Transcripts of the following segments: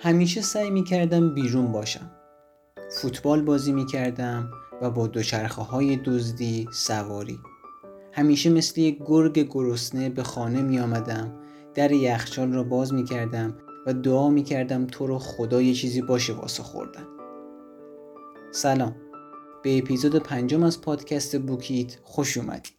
همیشه سعی می‌کردم بیرون باشم. فوتبال بازی می‌کردم و با دوچرخه های دزدی سواری. همیشه مثل یک گرگ گرسنه به خانه می آمدم در یخچال را باز می کردم و دعا می کردم تو رو خدا یه چیزی باشه واسه خوردن. سلام. به اپیزود پنجم از پادکست بوکیت خوش اومدید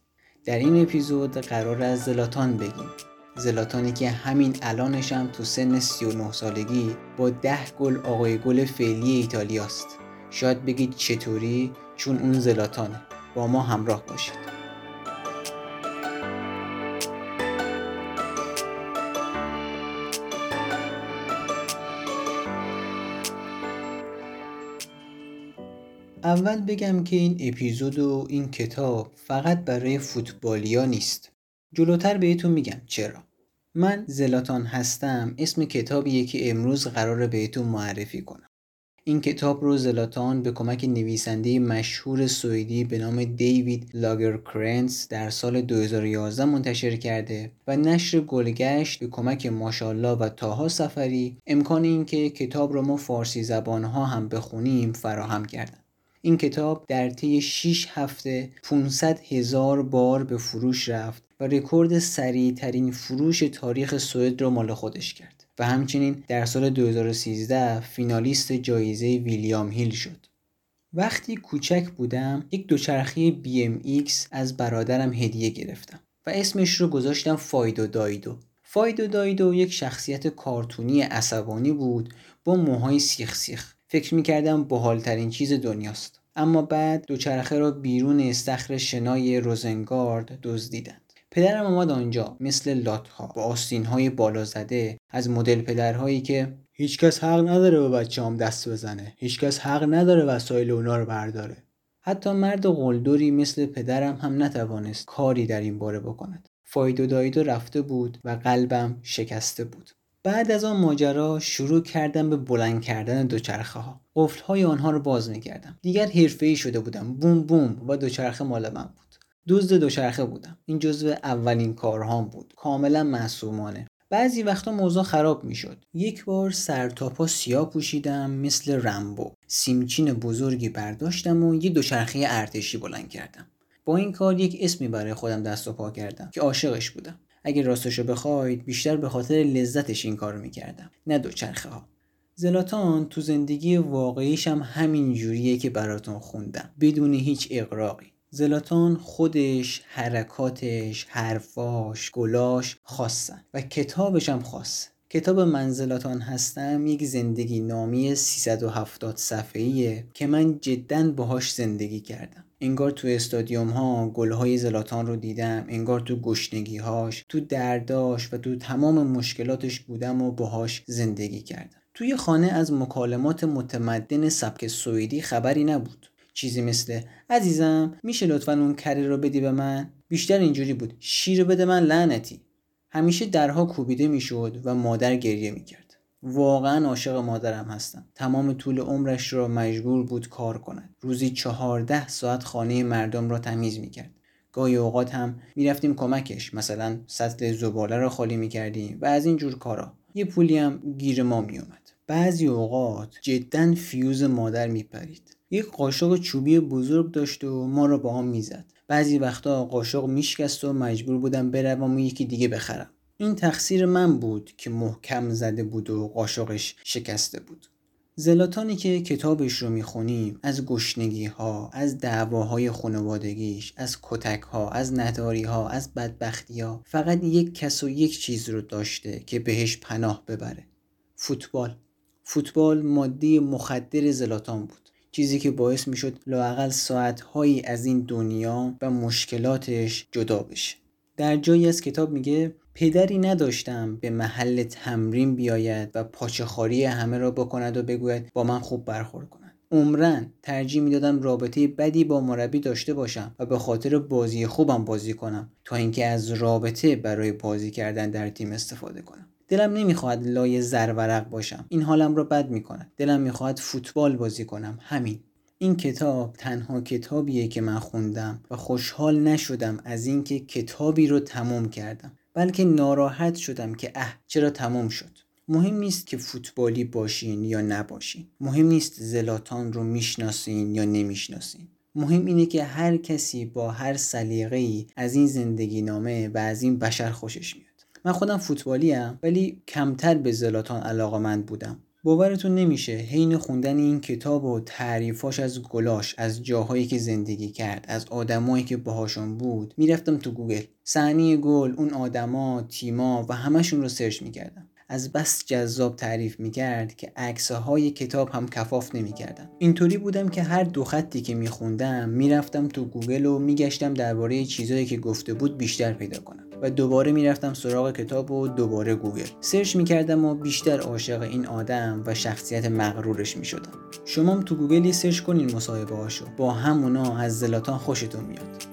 در این اپیزود قرار از زلاتان بگیم. زلاتانی که همین الانشم تو سن 39 سالگی با ده گل آقای گل فعلی ایتالیاست شاید بگید چطوری؟ چون اون زلاتانه. با ما همراه باشید. اول بگم که این اپیزود و این کتاب فقط برای فوتبالیا نیست. جلوتر بهتون میگم. چرا؟ من زلاتان هستم. اسم کتابیه که امروز قراره بهتون معرفی کنم. این کتاب رو زلاتان به کمک نویسنده مشهور سوئدی به نام دیوید لاگرکرانتس در سال 2011 منتشر کرده و نشر گلگشت به کمک ماشالله و طاها صفری امکان اینکه کتاب رو ما فارسی زبانها هم بخونیم فراهم کردن. این کتاب در طی 6 هفته 500 هزار بار به فروش رفت و رکورد سریع ترین فروش تاریخ سوئد را مال خودش کرد و همچنین در سال 2013 فینالیست جایزه ویلیام هیل شد. وقتی کوچک بودم یک دوچرخه BMX از برادرم هدیه گرفتم و اسمش رو گذاشتم فایدو دایدو. فایدو دایدو یک شخصیت کارتونی عصبانی بود با موهای سیخ سیخ فکر می‌کردم بحالترین چیز دنیاست اما بعد دوچرخه را بیرون استخر شنای روزنگارد دزدیدند پدرم آمد آنجا مثل لاتها. با آستینهای بالا زده از مدل پدرهایی که هیچکس حق نداره به بچه هم دست بزنه. هیچکس حق نداره وسایل اونا رو برداره. حتی مرد قلدری مثل پدرم هم نتوانست کاری در این باره بکند. فایدو دایدو رفته بود و قلبم شکسته بود. بعد از آن ماجرا شروع کردم به بلند کردن دوچرخه ها قفل های آنها رو باز می‌کردم. دیگر حرفه ای شده بودم. بوم بوم. و دوچرخه مال من بود. دزد دوچرخه بودم. این جزو اولین کارهام بود. کاملا معصومانه. بعضی وقتا موضوع خراب می‌شد. یک بار سرتاپا سیاه پوشیدم مثل رمبو سیمچین بزرگی برداشتم و یه دوچرخه ارتشی بلند کردم. با این کار یک اسمی برای خودم دست و پا کردم که عاشقش بودم. اگه راستشو بخواید بیشتر به خاطر لذتش این کارو می‌کردم. نه دوچرخه ها زلاتان تو زندگی واقعیش هم همین جوریه که براتون خوندم. بدون هیچ اقراقی زلاتان خودش حرکاتش حرفاش گلاش خاصن و کتابش هم خاص. کتاب منزلاتان هستم یک زندگی نامی 370 صفحه‌ایه که من جدا باهاش زندگی کردم. انگار تو استادیوم ها گلهای زلاتان رو دیدم انگار تو گشنگی هاش تو درداش و تو تمام مشکلاتش بودم و باهاش زندگی کردم. توی خانه از مکالمات متمدن سبک سوئدی خبری نبود. چیزی مثل عزیزم میشه لطفا اون کره رو بدی به من؟ بیشتر اینجوری بود. شیر بده من لعنتی. همیشه درها کوبیده می‌شد و مادر گریه می‌کرد. واقعا عاشق مادرم هستم. تمام طول عمرش را مجبور بود کار کند. روزی چهارده ساعت خانه مردم را تمیز می‌کرد. گاهی اوقات هم می‌رفتیم کمکش. مثلا سطل زباله را خالی می‌کردیم و از این جور کارا. یه پولی هم گیر ما میومد بعضی اوقات جدا فیوز مادر میپرید. یک قاشق چوبی بزرگ داشت و ما را با هم می‌زد. بعضی وقتا قاشق میشکست و مجبور بودم بروم و یکی دیگه بخرم. این تقصیر من بود که محکم زده بود و قاشقش شکسته بود. زلاتانی که کتابش رو می‌خونیم از گشنگی ها از دعواهای خانوادگیش از کتک ها از نداری ها از بدبختی ها فقط یک کس و یک چیز رو داشته که بهش پناه ببره. فوتبال. فوتبال مادی مخدر زلاتان بود. چیزی که باعث می‌شد لاقل ساعتهایی از این دنیا و مشکلاتش جدا بشه. در جایی از کتاب میگه پدری نداشتم به محل تمرین بیاید و پاچخاری همه را بکند و بگوید با من خوب برخورد کند عمرن ترجیح می‌دادم رابطه بدی با مربی داشته باشم و به خاطر بازی خوبم بازی کنم تا اینکه از رابطه برای بازی کردن در تیم استفاده کنم. دلم نمی‌خواهد لای زرورق باشم. این حالم را بد می‌کند. دلم می‌خواهد فوتبال بازی کنم. همین. این کتاب تنها کتابیه که من خوندم و خوشحال نشدم از اینکه کتابی رو تمام کردم. بلکه ناراحت شدم که اه چرا تمام شد؟ مهم نیست که فوتبالی باشین یا نباشین. مهم نیست زلاتان رو می‌شناسین یا نمی‌شناسین. مهم اینه که هر کسی با هر سلیقه‌ای از این زندگی نامه و از این بشر خوشش میاد. من خودم فوتبالی ام ولی کمتر به زلاتان علاقمند بودم. باورتون نمیشه حین خوندن این کتاب و تعریفاش از گلاش از جاهایی که زندگی کرد از آدمایی که باهاشون بود. می‌رفتم تو گوگل. صحنه گل اون آدما تیما و همشون رو سرچ می‌کردم. از بس جذاب تعریف می‌کرد که عکس های کتاب هم کفاف نمی‌کرد اینطوری بودم که هر دو خطی که میخوندم می‌رفتم تو گوگل و میگشتم درباره چیزایی که گفته بود بیشتر پیدا کنم. و دوباره می‌رفتم سراغ کتاب و دوباره گوگل. سرچ می‌کردم و بیشتر عاشق این آدم و شخصیت مغرورش می‌شدم. شما تو گوگل سرچ کنین مصاحبه هاشو با همونا از زلاتان خوشتون میاد.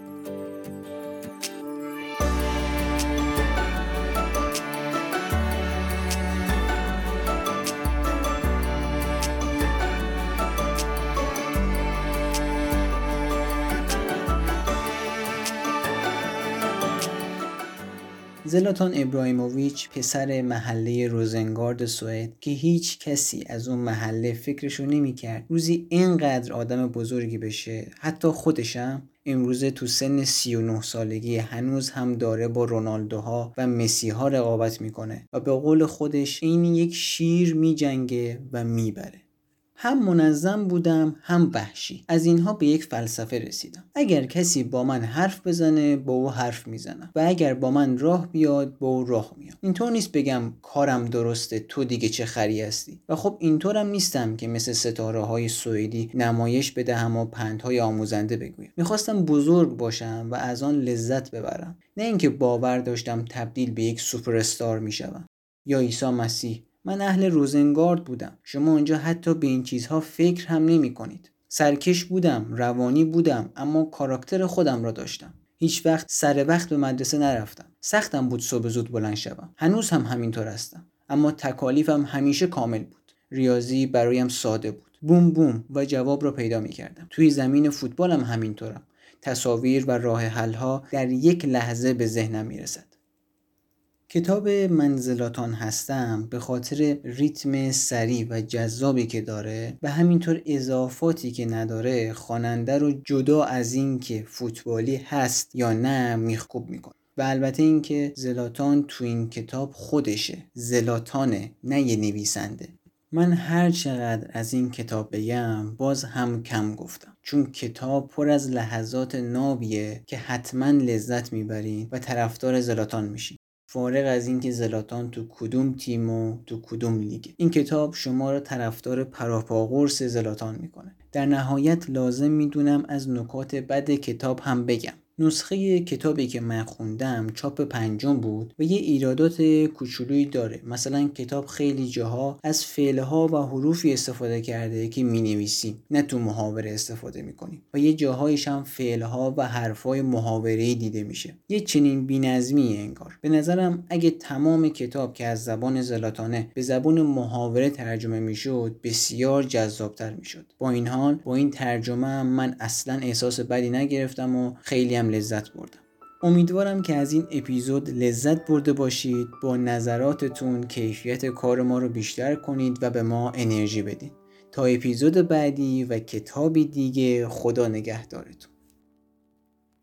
زلاتان ابراهیموویچ پسر محله روزنگارد سوئد که هیچ کسی از اون محله فکرشو نمی‌کرد. روزی اینقدر آدم بزرگی بشه حتی خودشم امروزه تو سن 39 سالگی هنوز هم داره با رونالدوها و مسی ها رقابت می‌کنه و به قول خودش این یک شیر میجنگه و می‌بره. هم منظم بودم هم وحشی. از اینها به یک فلسفه رسیدم. اگر کسی با من حرف بزنه با او حرف می‌زنم. و اگر با من راه بیاد با او راه میام اینطور نیست بگم کارم درسته تو دیگه چه خری هستی. و خب اینطورم نیستم که مثل ستاره های سوئدی نمایش بدهم و پندهای آموزنده بگویم. می‌خواستم بزرگ باشم و از آن لذت ببرم. نه اینکه باور داشتم تبدیل به یک سوپر استار می‌شوم. یا عیسی مسیح. من اهل روزنگارد بودم. شما اونجا حتی به این چیزها فکر هم نمی کنید. سرکش بودم روانی بودم اما کاراکتر خودم را داشتم. هیچ وقت سر وقت به مدرسه نرفتم. سختم بود صبح زود بلند شوم. هنوز هم همینطور هستم. اما تکالیفم همیشه کامل بود. ریاضی برایم ساده بود. بوم بوم و جواب را پیدا می کردم. توی زمین فوتبالم همینطورم. تصاویر و راه حلها در یک لحظه به ذهنم می رسد. کتاب منزلاتان هستم به خاطر ریتم سریع و جذابی که داره و همینطور اضافاتی که نداره خواننده رو جدا از این که فوتبالی هست یا نه میخکوب می‌کنه. و البته اینکه زلاتان تو این کتاب خودشه. زلاتانه نه یه نویسنده. من هر چقدر از این کتاب بگم باز هم کم گفتم. چون کتاب پر از لحظات نابیه که حتما لذت می‌برین و طرفدار زلاتان میشین. فارغ از اینکه زلاتان تو کدوم تیم و تو کدوم لیگ. این کتاب شما را طرفدار پراپاگورس زلاتان می‌کنه. در نهایت لازم می‌دونم از نکات بد کتاب هم بگم. نسخه کتابی که من خوندم چاپ پنجم بود و یه ایرادات کوچولویی داره. مثلا کتاب خیلی جاها از فعلها و حروفی استفاده کرده که می نویسیم نه تو محاوره استفاده می‌کنیم. و یه جاهایش هم فعلها و حرفهای محاوره دیده میشه. یه چنین بینظمی انگار. به نظرم اگه تمام کتاب که از زبان زلاتانه به زبان محاوره ترجمه می‌شد بسیار جذابتر می‌شد. با این حال با این ترجمه من اصلا احساس بدی نگرفتم و خیلی هم لذت بردم. امیدوارم که از این اپیزود لذت برده باشید با نظراتتون کیفیت کار ما رو بیشتر کنید و به ما انرژی بدید تا اپیزود بعدی و کتابی دیگه خدا نگهدارتون.